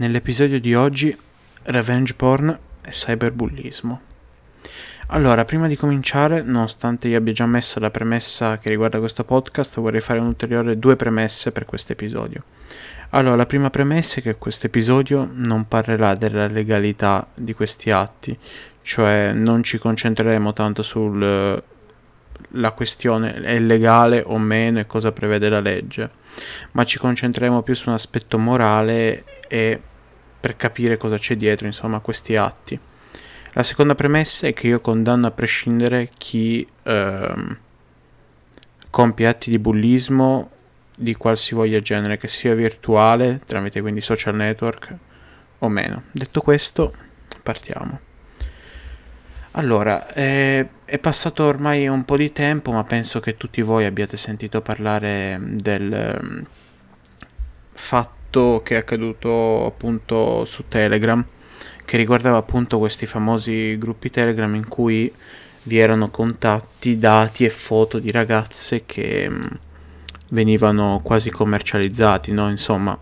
Nell'episodio di oggi revenge porn e cyberbullismo. Allora, prima di cominciare, nonostante io abbia già messo la premessa che riguarda questo podcast, vorrei fare un'ulteriore due premesse per questo episodio. Allora, la prima premessa è che questo episodio non parlerà della legalità di questi atti, cioè non ci concentreremo tanto sulla questione è legale o meno e cosa prevede la legge, ma ci concentreremo più su un aspetto morale e per capire cosa c'è dietro, insomma, a questi atti. La seconda premessa è che io condanno a prescindere chi ehm, compie atti di bullismo di qualsivoglia genere, che sia virtuale, tramite quindi social network o meno. Detto questo, partiamo. Allora, è, è, passato ormai un po' di tempo, ma penso che tutti voi abbiate sentito parlare del um, fatto che è accaduto appunto su Telegram, che riguardava appunto questi famosi gruppi Telegram in cui vi erano contatti, dati e foto di ragazze che mm, venivano quasi commercializzati, no? Insomma,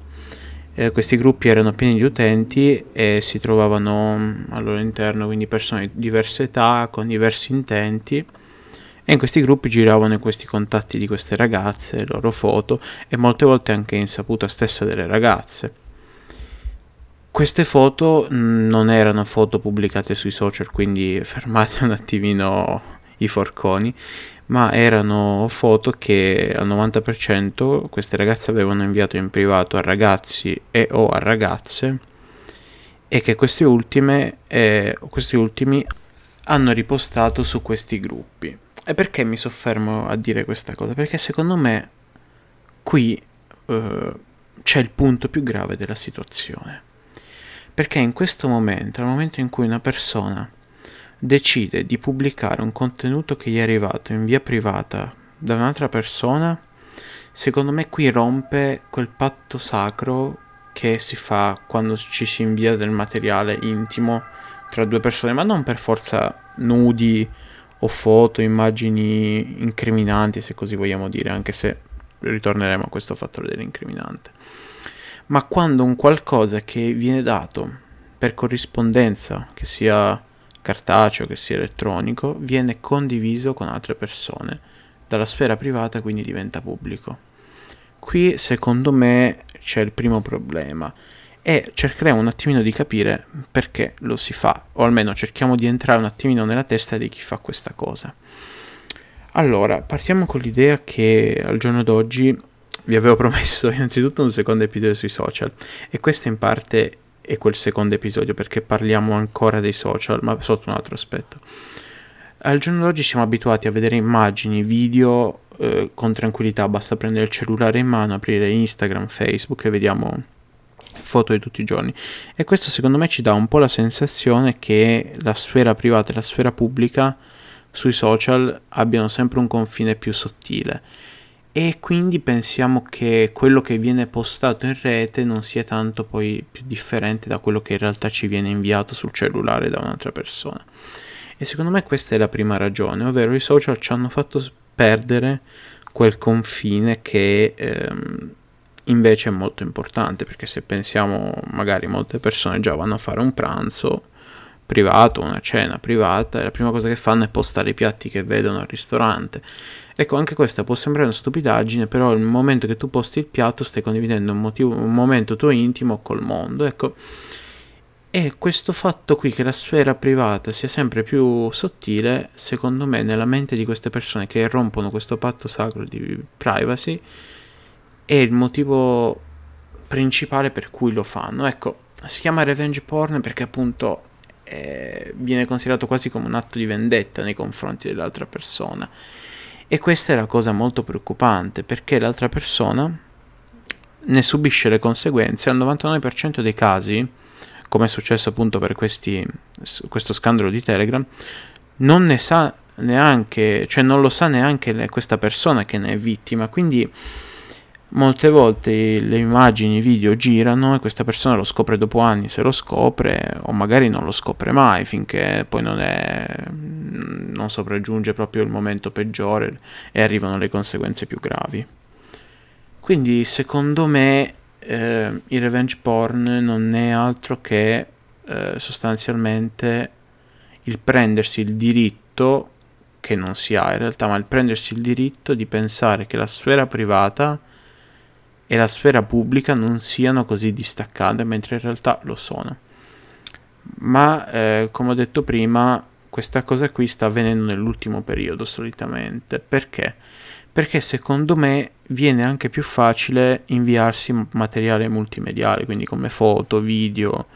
eh, questi gruppi erano pieni di utenti e si trovavano mm, al loro interno quindi persone di diverse età, con diversi intenti e in questi gruppi giravano questi contatti di queste ragazze, le loro foto e molte volte anche insaputa stessa delle ragazze. Queste foto mm, non erano foto pubblicate sui social, quindi fermate un attimino i forconi, ma erano foto che al 90% queste ragazze avevano inviato in privato a ragazzi e o a ragazze e che queste ultime, eh, questi ultimi hanno ripostato su questi gruppi. E perché mi soffermo a dire questa cosa? Perché secondo me qui uh, c'è il punto più grave della situazione. Perché in questo momento, nel momento in cui una persona decide di pubblicare un contenuto che gli è arrivato in via privata da un'altra persona, secondo me qui rompe quel patto sacro che si fa quando ci si invia del materiale intimo tra due persone, ma non per forza nudi o foto, immagini incriminanti, se così vogliamo dire, anche se ritorneremo a questo fattore dell'incriminante. Ma quando un qualcosa che viene dato per corrispondenza, che sia cartaceo, che sia elettronico, viene condiviso con altre persone, dalla sfera privata quindi diventa pubblico. Qui secondo me c'è il primo problema e cercheremo un attimino di capire perché lo si fa, o almeno cerchiamo di entrare un attimino nella testa di chi fa questa cosa. Allora, partiamo con l'idea che al giorno d'oggi vi avevo promesso innanzitutto un secondo episodio sui social e questo in parte è quel secondo episodio perché parliamo ancora dei social, ma sotto un altro aspetto. Al giorno d'oggi siamo abituati a vedere immagini, video eh, con tranquillità, basta prendere il cellulare in mano, aprire Instagram, Facebook e vediamo foto di tutti i giorni. E questo secondo me ci dà un po' la sensazione che la sfera privata e la sfera pubblica sui social abbiano sempre un confine più sottile e quindi pensiamo che quello che viene postato in rete non sia tanto poi più differente da quello che in realtà ci viene inviato sul cellulare da un'altra persona. E secondo me questa è la prima ragione, ovvero i social ci hanno fatto perdere quel confine che ehm, invece è molto importante perché se pensiamo magari molte persone già vanno a fare un pranzo privato, una cena privata e la prima cosa che fanno è postare i piatti che vedono al ristorante. Ecco, anche questa può sembrare una stupidaggine, però nel momento che tu posti il piatto stai condividendo un, motivo, un momento tuo intimo col mondo, ecco. E questo fatto qui che la sfera privata sia sempre più sottile, secondo me nella mente di queste persone che rompono questo patto sacro di privacy, è il motivo principale per cui lo fanno. Ecco, si chiama revenge porn perché appunto eh, viene considerato quasi come un atto di vendetta nei confronti dell'altra persona. E questa è la cosa molto preoccupante perché l'altra persona ne subisce le conseguenze al 99% dei casi, come è successo appunto per questi, questo scandalo di Telegram, non ne sa neanche, cioè non lo sa neanche questa persona che ne è vittima, quindi molte volte le immagini, i video girano e questa persona lo scopre dopo anni se lo scopre o magari non lo scopre mai finché poi non, è, non sopraggiunge proprio il momento peggiore e arrivano le conseguenze più gravi. Quindi secondo me eh, il revenge porn non è altro che eh, sostanzialmente il prendersi il diritto, che non si ha in realtà, ma il prendersi il diritto di pensare che la sfera privata e la sfera pubblica non siano così distaccate, mentre in realtà lo sono. Ma eh, come ho detto prima, questa cosa qui sta avvenendo nell'ultimo periodo solitamente. Perché? Perché secondo me viene anche più facile inviarsi materiale multimediale, quindi come foto, video,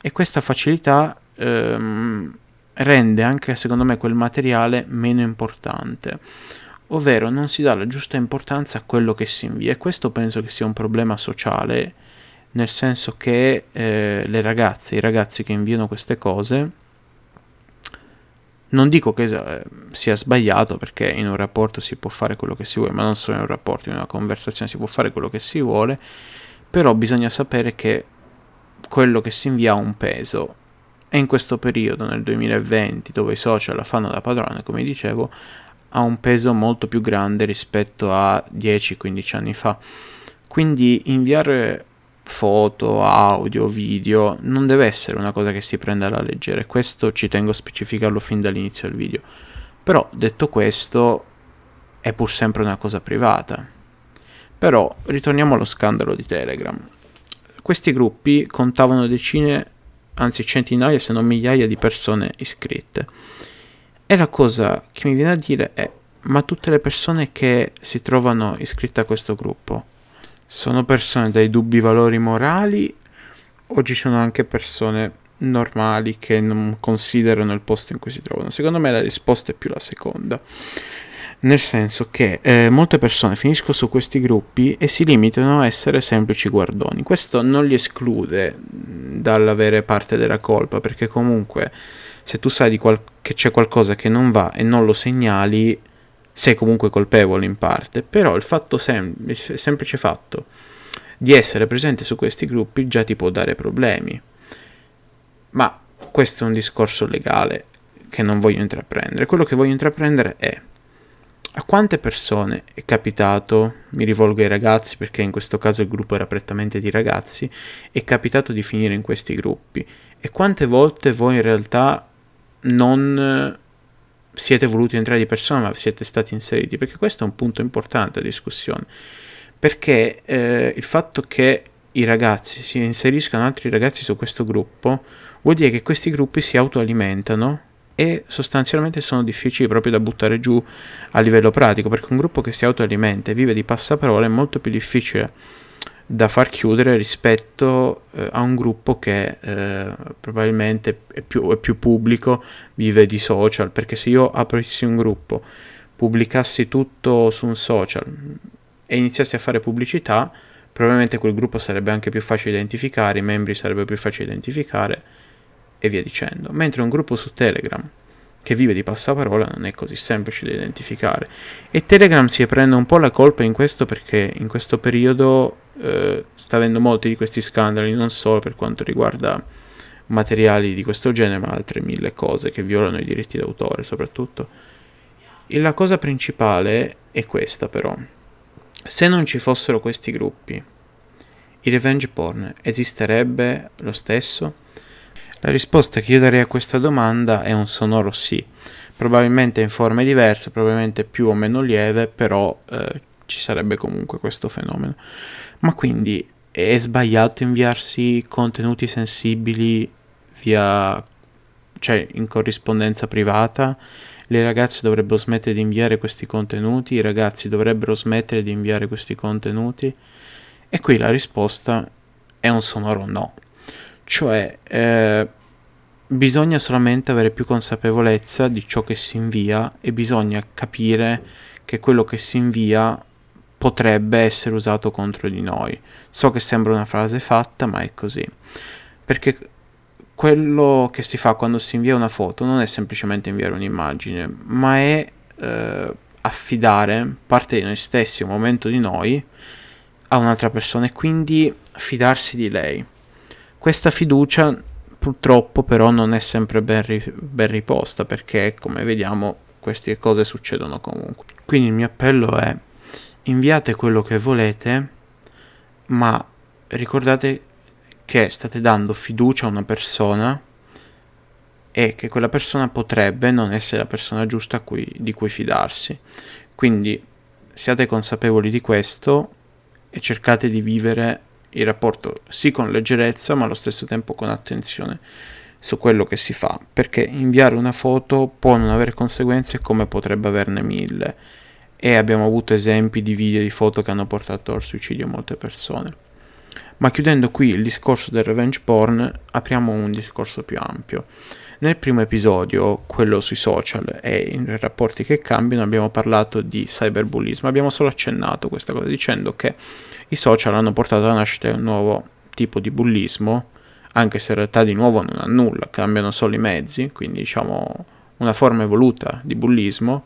e questa facilità ehm, rende anche secondo me quel materiale meno importante ovvero non si dà la giusta importanza a quello che si invia e questo penso che sia un problema sociale nel senso che eh, le ragazze, i ragazzi che inviano queste cose non dico che eh, sia sbagliato perché in un rapporto si può fare quello che si vuole, ma non solo in un rapporto, in una conversazione si può fare quello che si vuole, però bisogna sapere che quello che si invia ha un peso. E in questo periodo, nel 2020, dove i social la fanno da padrone, come dicevo, ha un peso molto più grande rispetto a 10-15 anni fa. Quindi inviare foto, audio, video non deve essere una cosa che si prende alla leggera, questo ci tengo a specificarlo fin dall'inizio del video. Però detto questo è pur sempre una cosa privata. Però ritorniamo allo scandalo di Telegram. Questi gruppi contavano decine anzi centinaia se non migliaia di persone iscritte. E la cosa che mi viene a dire è, ma tutte le persone che si trovano iscritte a questo gruppo sono persone dai dubbi valori morali o ci sono anche persone normali che non considerano il posto in cui si trovano? Secondo me la risposta è più la seconda nel senso che eh, molte persone finiscono su questi gruppi e si limitano a essere semplici guardoni. Questo non li esclude dall'avere parte della colpa, perché comunque se tu sai qual- che c'è qualcosa che non va e non lo segnali, sei comunque colpevole in parte, però il fatto sem- il semplice fatto di essere presente su questi gruppi già ti può dare problemi. Ma questo è un discorso legale che non voglio intraprendere. Quello che voglio intraprendere è a quante persone è capitato, mi rivolgo ai ragazzi perché in questo caso il gruppo era prettamente di ragazzi, è capitato di finire in questi gruppi e quante volte voi in realtà non siete voluti entrare di persona ma siete stati inseriti? Perché questo è un punto importante a discussione, perché eh, il fatto che i ragazzi si inseriscano altri ragazzi su questo gruppo vuol dire che questi gruppi si autoalimentano e sostanzialmente sono difficili proprio da buttare giù a livello pratico, perché un gruppo che si autoalimenta e vive di passaparola è molto più difficile da far chiudere rispetto eh, a un gruppo che eh, probabilmente è più, è più, pubblico, vive di social, perché se io aprissi un gruppo, pubblicassi tutto su un social e iniziassi a fare pubblicità, probabilmente quel gruppo sarebbe anche più facile identificare, i membri sarebbero più facili identificare e via dicendo. Mentre un gruppo su Telegram che vive di passaparola non è così semplice da identificare. E Telegram si prende un po' la colpa in questo perché in questo periodo eh, sta avendo molti di questi scandali, non solo per quanto riguarda materiali di questo genere, ma altre mille cose che violano i diritti d'autore soprattutto. E la cosa principale è questa però. Se non ci fossero questi gruppi, il revenge porn esisterebbe lo stesso? La risposta che io darei a questa domanda è un sonoro sì, probabilmente in forme diverse, probabilmente più o meno lieve, però eh, ci sarebbe comunque questo fenomeno. Ma quindi è sbagliato inviarsi contenuti sensibili via cioè in corrispondenza privata? Le ragazze dovrebbero smettere di inviare questi contenuti, i ragazzi dovrebbero smettere di inviare questi contenuti? E qui la risposta è un sonoro no. Cioè, eh, bisogna solamente avere più consapevolezza di ciò che si invia e bisogna capire che quello che si invia potrebbe essere usato contro di noi. So che sembra una frase fatta, ma è così. Perché quello che si fa quando si invia una foto non è semplicemente inviare un'immagine, ma è eh, affidare parte di noi stessi, un momento di noi, a un'altra persona e quindi fidarsi di lei. Questa fiducia purtroppo però non è sempre ben, ri- ben riposta perché come vediamo queste cose succedono comunque. Quindi il mio appello è inviate quello che volete, ma ricordate che state dando fiducia a una persona e che quella persona potrebbe non essere la persona giusta cui, di cui fidarsi. Quindi siate consapevoli di questo e cercate di vivere il rapporto sì con leggerezza ma allo stesso tempo con attenzione su quello che si fa, perché inviare una foto può non avere conseguenze come potrebbe averne mille e abbiamo avuto esempi di video di foto che hanno portato al suicidio molte persone. Ma chiudendo qui il discorso del revenge porn, apriamo un discorso più ampio. Nel primo episodio, quello sui social e i rapporti che cambiano, abbiamo parlato di cyberbullismo, abbiamo solo accennato questa cosa dicendo che i social hanno portato alla nascita di un nuovo tipo di bullismo, anche se in realtà di nuovo non ha nulla, cambiano solo i mezzi, quindi diciamo una forma evoluta di bullismo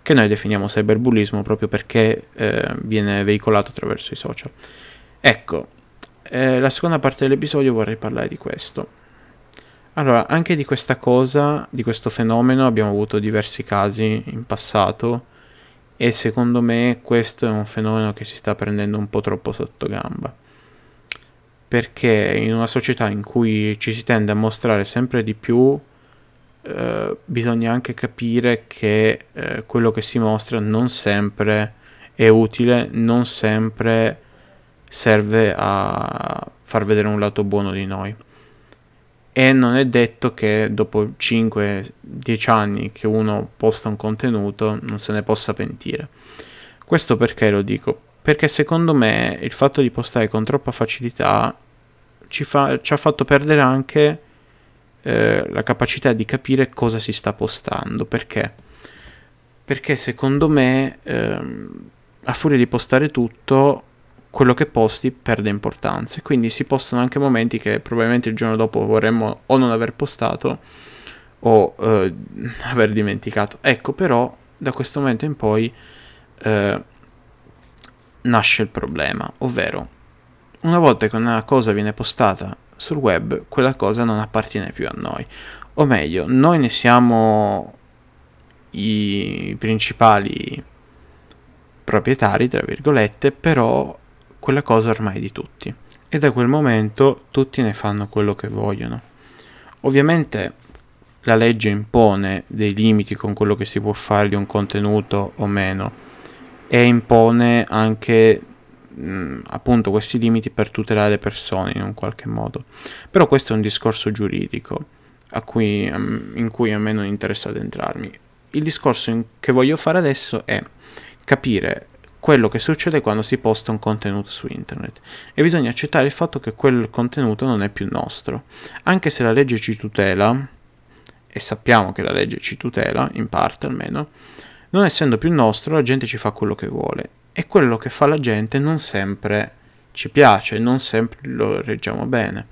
che noi definiamo cyberbullismo proprio perché eh, viene veicolato attraverso i social. Ecco, eh, la seconda parte dell'episodio vorrei parlare di questo. Allora, anche di questa cosa, di questo fenomeno, abbiamo avuto diversi casi in passato e secondo me questo è un fenomeno che si sta prendendo un po' troppo sotto gamba. Perché in una società in cui ci si tende a mostrare sempre di più, eh, bisogna anche capire che eh, quello che si mostra non sempre è utile, non sempre serve a far vedere un lato buono di noi e non è detto che dopo 5-10 anni che uno posta un contenuto non se ne possa pentire. Questo perché lo dico? Perché secondo me il fatto di postare con troppa facilità ci, fa, ci ha fatto perdere anche eh, la capacità di capire cosa si sta postando. Perché? Perché secondo me ehm, a furia di postare tutto quello che posti perde importanza. Quindi si postano anche momenti che probabilmente il giorno dopo vorremmo o non aver postato o eh, aver dimenticato. Ecco, però da questo momento in poi eh, nasce il problema, ovvero una volta che una cosa viene postata sul web, quella cosa non appartiene più a noi. O meglio, noi ne siamo i principali proprietari, tra virgolette, però quella cosa ormai di tutti. E da quel momento tutti ne fanno quello che vogliono. Ovviamente la legge impone dei limiti con quello che si può fare di un contenuto o meno e impone anche mh, appunto questi limiti per tutelare le persone in un qualche modo. Però questo è un discorso giuridico cui, in cui a me non interessa addentrarmi. Il discorso che voglio fare adesso è capire quello che succede quando si posta un contenuto su internet. E bisogna accettare il fatto che quel contenuto non è più nostro, anche se la legge ci tutela, e sappiamo che la legge ci tutela, in parte almeno, non essendo più nostro la gente ci fa quello che vuole. E quello che fa la gente non sempre ci piace, non sempre lo reggiamo bene.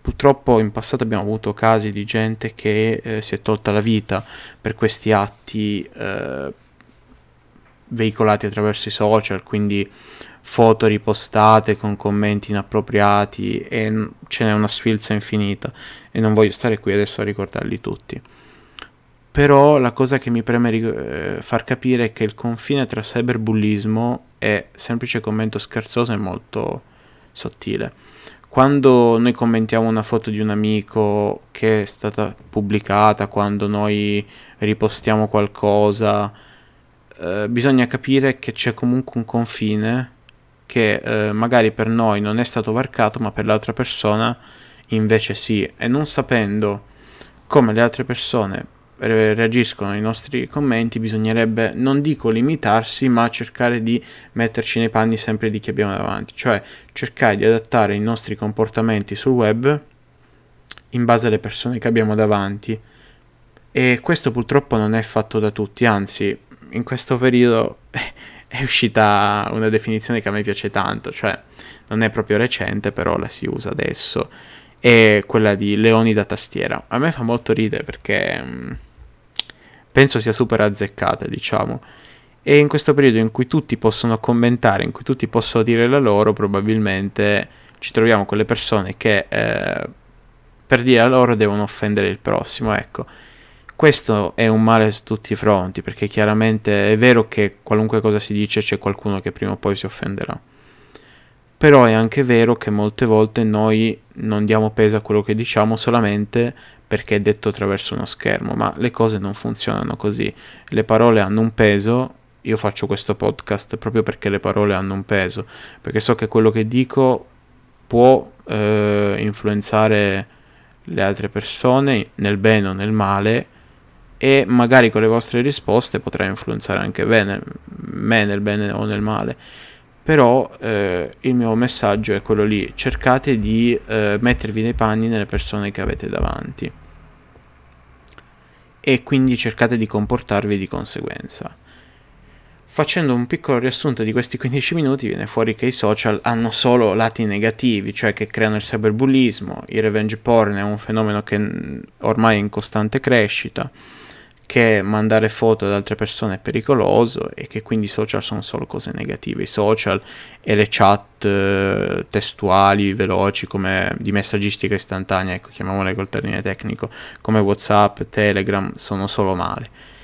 Purtroppo in passato abbiamo avuto casi di gente che eh, si è tolta la vita per questi atti eh, veicolati attraverso i social, quindi foto ripostate con commenti inappropriati e ce n'è una sfilza infinita e non voglio stare qui adesso a ricordarli tutti. Però la cosa che mi preme eh, far capire è che il confine tra cyberbullismo e semplice commento scherzoso è molto sottile. Quando noi commentiamo una foto di un amico che è stata pubblicata, quando noi ripostiamo qualcosa, eh, bisogna capire che c'è comunque un confine che eh, magari per noi non è stato varcato, ma per l'altra persona invece sì. E non sapendo come le altre persone reagiscono ai nostri commenti, bisognerebbe, non dico limitarsi, ma cercare di metterci nei panni sempre di chi abbiamo davanti, cioè cercare di adattare i nostri comportamenti sul web in base alle persone che abbiamo davanti. E questo purtroppo non è fatto da tutti, anzi in questo periodo è uscita una definizione che a me piace tanto, cioè non è proprio recente, però la si usa adesso, è quella di leoni da tastiera. A me fa molto ridere perché mm, penso sia super azzeccata, diciamo. E in questo periodo in cui tutti possono commentare, in cui tutti possono dire la loro, probabilmente ci troviamo con le persone che eh, per dire la loro devono offendere il prossimo, ecco. Questo è un male su tutti i fronti, perché chiaramente è vero che qualunque cosa si dice c'è qualcuno che prima o poi si offenderà. però è anche vero che molte volte noi non diamo peso a quello che diciamo solamente perché è detto attraverso uno schermo, ma le cose non funzionano così. Le parole hanno un peso, io faccio questo podcast proprio perché le parole hanno un peso, perché so che quello che dico può eh, influenzare le altre persone nel bene o nel male e magari con le vostre risposte potrà influenzare anche bene, me nel bene o nel male. Però eh, il mio messaggio è quello lì, cercate di eh, mettervi nei panni nelle persone che avete davanti e quindi cercate di comportarvi di conseguenza. Facendo un piccolo riassunto di questi 15 minuti viene fuori che i social hanno solo lati negativi, cioè che creano il cyberbullismo, il revenge porn è un fenomeno che ormai è in costante crescita, che mandare foto ad altre persone è pericoloso e che quindi i social sono solo cose negative. I social e le chat eh, testuali veloci come di messaggistica istantanea, ecco chiamiamole col termine tecnico, come WhatsApp, Telegram, sono solo male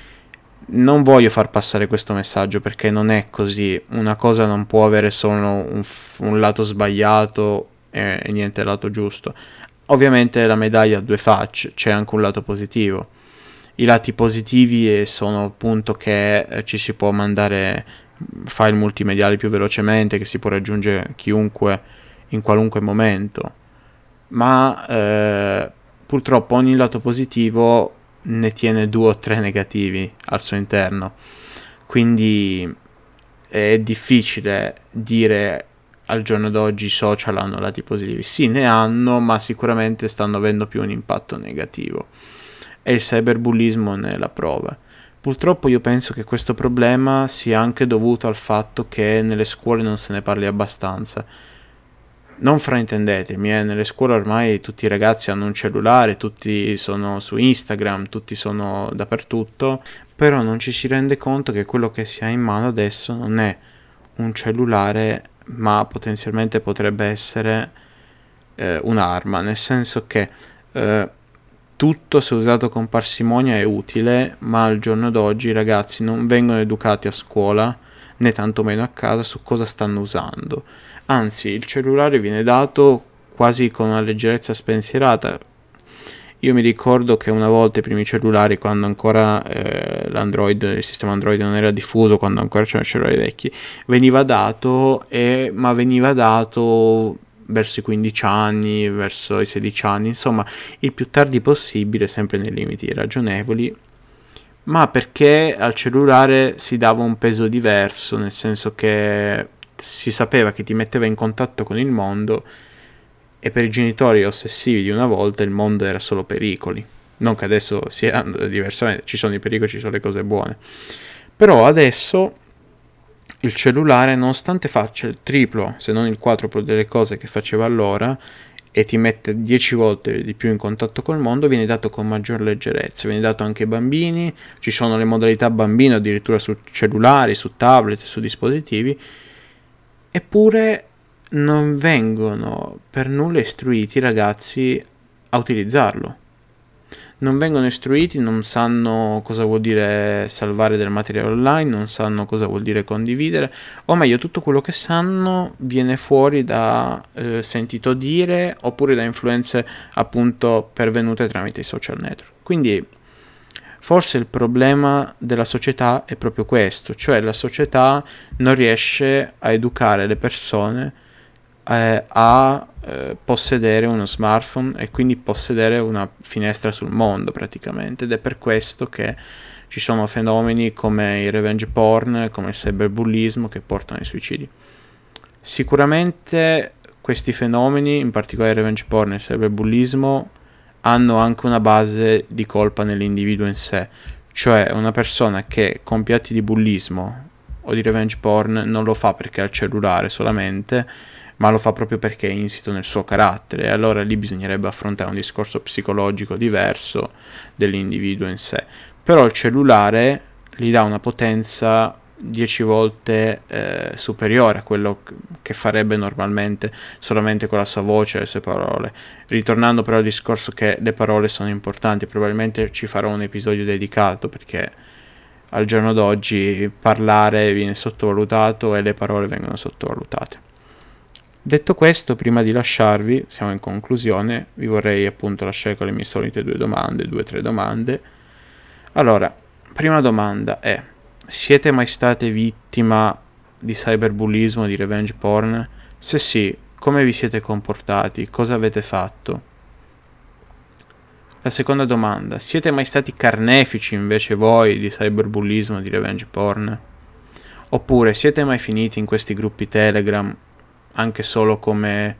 non voglio far passare questo messaggio perché non è così. Una cosa non può avere solo un, un lato sbagliato e, e niente lato giusto. Ovviamente la medaglia ha due facce, c'è anche un lato positivo. I lati positivi sono appunto che eh, ci si può mandare file multimediali più velocemente, che si può raggiungere chiunque in qualunque momento. Ma eh, purtroppo ogni lato positivo ne tiene due o tre negativi al suo interno. Quindi è difficile dire al giorno d'oggi i social hanno lati positivi. Sì, ne hanno, ma sicuramente stanno avendo più un impatto negativo. E il cyberbullismo ne è la prova. Purtroppo io penso che questo problema sia anche dovuto al fatto che nelle scuole non se ne parli abbastanza non fraintendetemi, eh, nelle scuole ormai tutti i ragazzi hanno un cellulare, tutti sono su Instagram, tutti sono dappertutto, però non ci si rende conto che quello che si ha in mano adesso non è un cellulare, ma potenzialmente potrebbe essere eh, un'arma, nel senso che eh, tutto se usato con parsimonia è utile, ma al giorno d'oggi i ragazzi non vengono educati a scuola né tantomeno a casa su cosa stanno usando Anzi, il cellulare viene dato quasi con una leggerezza spensierata. Io mi ricordo che una volta i primi cellulari, quando ancora eh, l'Android, il sistema Android non era diffuso, quando ancora c'erano cellulari vecchi, veniva dato, e, ma veniva dato verso i 15 anni, verso i 16 anni, insomma, il più tardi possibile, sempre nei limiti ragionevoli, ma perché al cellulare si dava un peso diverso, nel senso che si sapeva che ti metteva in contatto con il mondo e per i genitori ossessivi di una volta il mondo era solo pericoli. Non che adesso sia diversamente, ci sono i pericoli, ci sono le cose buone. Però adesso il cellulare, nonostante faccia il triplo, se non il quadruplo delle cose che faceva allora, e ti mette 10 volte di più in contatto col mondo, viene dato con maggior leggerezza, viene dato anche ai bambini, ci sono le modalità bambino addirittura su cellulari, su tablet, su dispositivi, eppure non vengono per nulla istruiti i ragazzi a utilizzarlo. Non vengono istruiti, non sanno cosa vuol dire salvare del materiale online, non sanno cosa vuol dire condividere, o meglio, tutto quello che sanno viene fuori da eh, sentito dire oppure da influenze appunto pervenute tramite i social network. Quindi Forse il problema della società è proprio questo, cioè la società non riesce a educare le persone eh, a eh, possedere uno smartphone e quindi possedere una finestra sul mondo praticamente ed è per questo che ci sono fenomeni come il revenge porn, come il cyberbullismo che portano ai suicidi. Sicuramente questi fenomeni, in particolare il revenge porn e il cyberbullismo, hanno anche una base di colpa nell'individuo in sé, cioè una persona che compie atti di bullismo o di revenge porn non lo fa perché ha il cellulare solamente, ma lo fa proprio perché è insito nel suo carattere e allora lì bisognerebbe affrontare un discorso psicologico diverso dell'individuo in sé. Però il cellulare gli dà una potenza 10 volte eh, superiore a quello che farebbe normalmente solamente con la sua voce e le sue parole. Ritornando però al discorso che le parole sono importanti, probabilmente ci farò un episodio dedicato perché al giorno d'oggi parlare viene sottovalutato e le parole vengono sottovalutate. Detto questo, prima di lasciarvi, siamo in conclusione, vi vorrei appunto lasciare con le mie solite due domande, due o tre domande. Allora, prima domanda è, siete mai state vittima di cyberbullismo, di revenge porn? Se sì, come vi siete comportati? Cosa avete fatto? La seconda domanda, siete mai stati carnefici invece voi di cyberbullismo, di revenge porn? Oppure siete mai finiti in questi gruppi Telegram anche solo come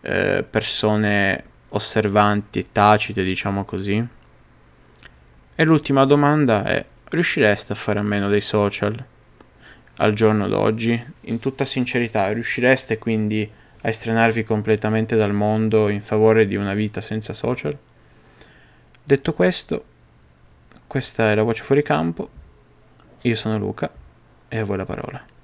eh, persone osservanti e tacite, diciamo così? E l'ultima domanda è, riuscireste a fare a meno dei social al giorno d'oggi? In tutta sincerità, riuscireste quindi a estrenarvi completamente dal mondo in favore di una vita senza social? Detto questo, questa è la voce fuori campo, io sono Luca e a voi la parola.